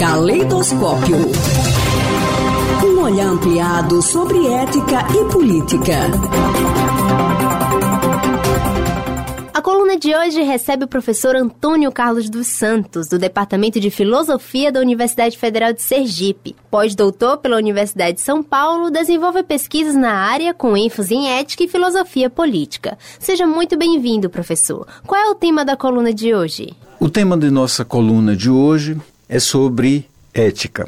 Caleidoscópio. Um olhar ampliado sobre ética e política. Coluna de hoje recebe o professor Antônio Carlos dos Santos, do Departamento de Filosofia da Universidade Federal de Sergipe. Pós-doutor pela Universidade de São Paulo, desenvolve pesquisas na área com ênfase em ética e filosofia política. Seja muito bem-vindo, professor. Qual é o tema da coluna de hoje? O tema de nossa coluna de hoje é sobre ética.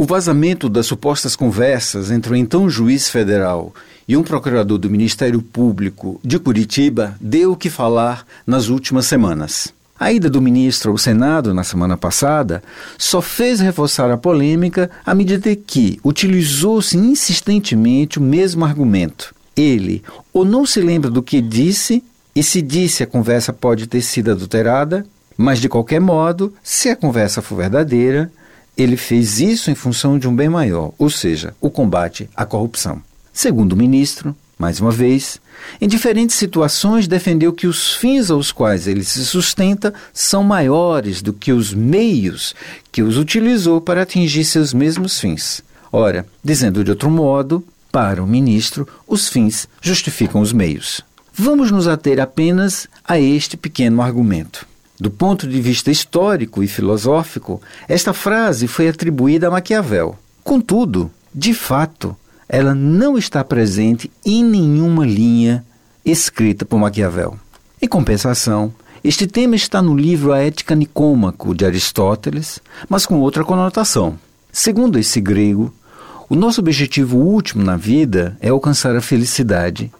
O vazamento das supostas conversas entre o então juiz federal e um procurador do Ministério Público de Curitiba deu o que falar nas últimas semanas. A ida do ministro ao Senado na semana passada só fez reforçar a polêmica à medida que utilizou-se insistentemente o mesmo argumento. Ele ou não se lembra do que disse, e se disse a conversa pode ter sido adulterada, mas de qualquer modo, se a conversa for verdadeira, ele fez isso em função de um bem maior, ou seja, o combate à corrupção. Segundo o ministro, mais uma vez, em diferentes situações defendeu que os fins aos quais ele se sustenta são maiores do que os meios que os utilizou para atingir seus mesmos fins. Ora, dizendo de outro modo, para o ministro, os fins justificam os meios. Vamos nos ater apenas a este pequeno argumento. Do ponto de vista histórico e filosófico, esta frase foi atribuída a Maquiavel. Contudo, de fato, ela não está presente em nenhuma linha escrita por Maquiavel. Em compensação, este tema está no livro A Ética Nicômaco de Aristóteles, mas com outra conotação. Segundo esse grego, o nosso objetivo último na vida é alcançar a felicidade,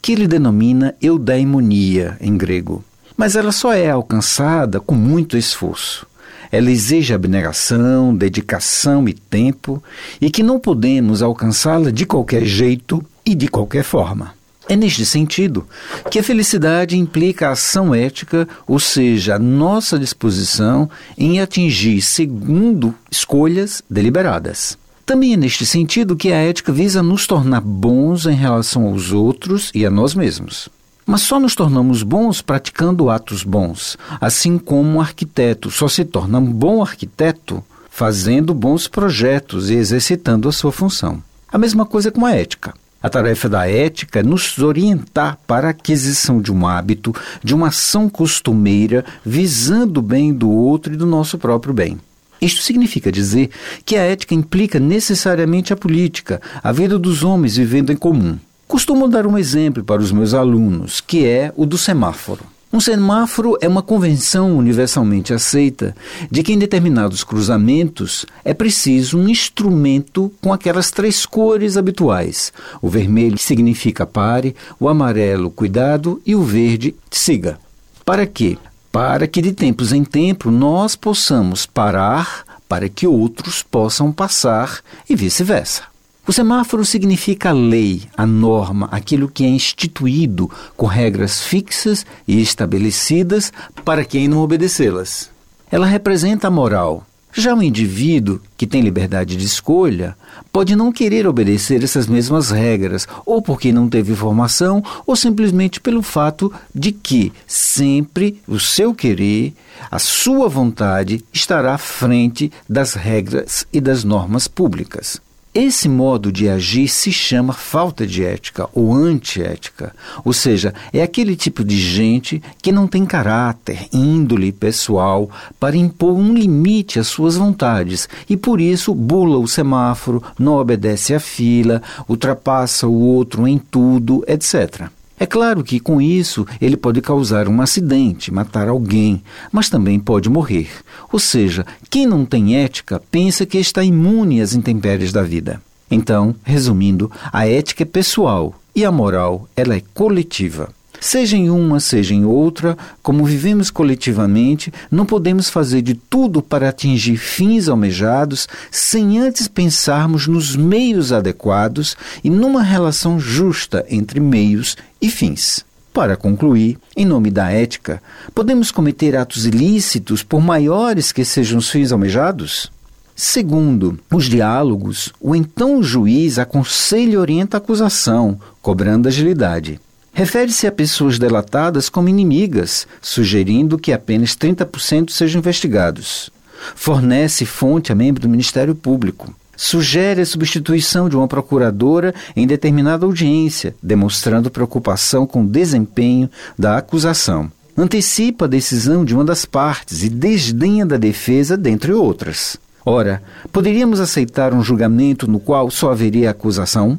que ele denomina eudaimonia em grego mas ela só é alcançada com muito esforço. Ela exige abnegação, dedicação e tempo, e que não podemos alcançá-la de qualquer jeito e de qualquer forma. É neste sentido que a felicidade implica a ação ética, ou seja, a nossa disposição em atingir segundo escolhas deliberadas. Também é neste sentido que a ética visa nos tornar bons em relação aos outros e a nós mesmos. Mas só nos tornamos bons praticando atos bons, assim como um arquiteto só se torna um bom arquiteto fazendo bons projetos e exercitando a sua função. A mesma coisa com a ética. A tarefa da ética é nos orientar para a aquisição de um hábito, de uma ação costumeira, visando o bem do outro e do nosso próprio bem. Isto significa dizer que a ética implica necessariamente a política, a vida dos homens vivendo em comum. Costumo dar um exemplo para os meus alunos, que é o do semáforo. Um semáforo é uma convenção universalmente aceita de que em determinados cruzamentos é preciso um instrumento com aquelas três cores habituais. O vermelho significa pare, o amarelo cuidado e o verde siga. Para quê? Para que de tempos em tempos nós possamos parar para que outros possam passar e vice-versa. O semáforo significa a lei, a norma, aquilo que é instituído com regras fixas e estabelecidas para quem não obedecê-las. Ela representa a moral. Já o indivíduo, que tem liberdade de escolha, pode não querer obedecer essas mesmas regras, ou porque não teve formação, ou simplesmente pelo fato de que sempre o seu querer, a sua vontade estará à frente das regras e das normas públicas. Esse modo de agir se chama falta de ética ou antiética, ou seja, é aquele tipo de gente que não tem caráter, índole pessoal para impor um limite às suas vontades e por isso bula o semáforo, não obedece à fila, ultrapassa o outro em tudo, etc. É claro que com isso ele pode causar um acidente, matar alguém, mas também pode morrer. Ou seja, quem não tem ética pensa que está imune às intempéries da vida. Então, resumindo, a ética é pessoal e a moral ela é coletiva. Seja em uma, seja em outra, como vivemos coletivamente, não podemos fazer de tudo para atingir fins almejados sem antes pensarmos nos meios adequados e numa relação justa entre meios e fins. Para concluir, em nome da ética, podemos cometer atos ilícitos por maiores que sejam os fins almejados? Segundo, os diálogos, o então juiz aconselha e orienta a acusação, cobrando agilidade. Refere-se a pessoas delatadas como inimigas, sugerindo que apenas 30% sejam investigados. fornece fonte a membro do Ministério Público. Sugere a substituição de uma procuradora em determinada audiência, demonstrando preocupação com o desempenho da acusação. Antecipa a decisão de uma das partes e desdenha da defesa, dentre outras. Ora, poderíamos aceitar um julgamento no qual só haveria acusação?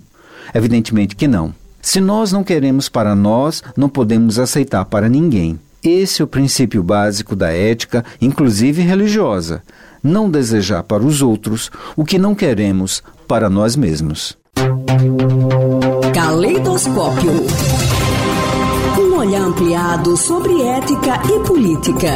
Evidentemente que não. Se nós não queremos para nós, não podemos aceitar para ninguém. Esse é o princípio básico da ética, inclusive religiosa. Não desejar para os outros o que não queremos para nós mesmos. Caleidoscópio. Um olhar ampliado sobre ética e política.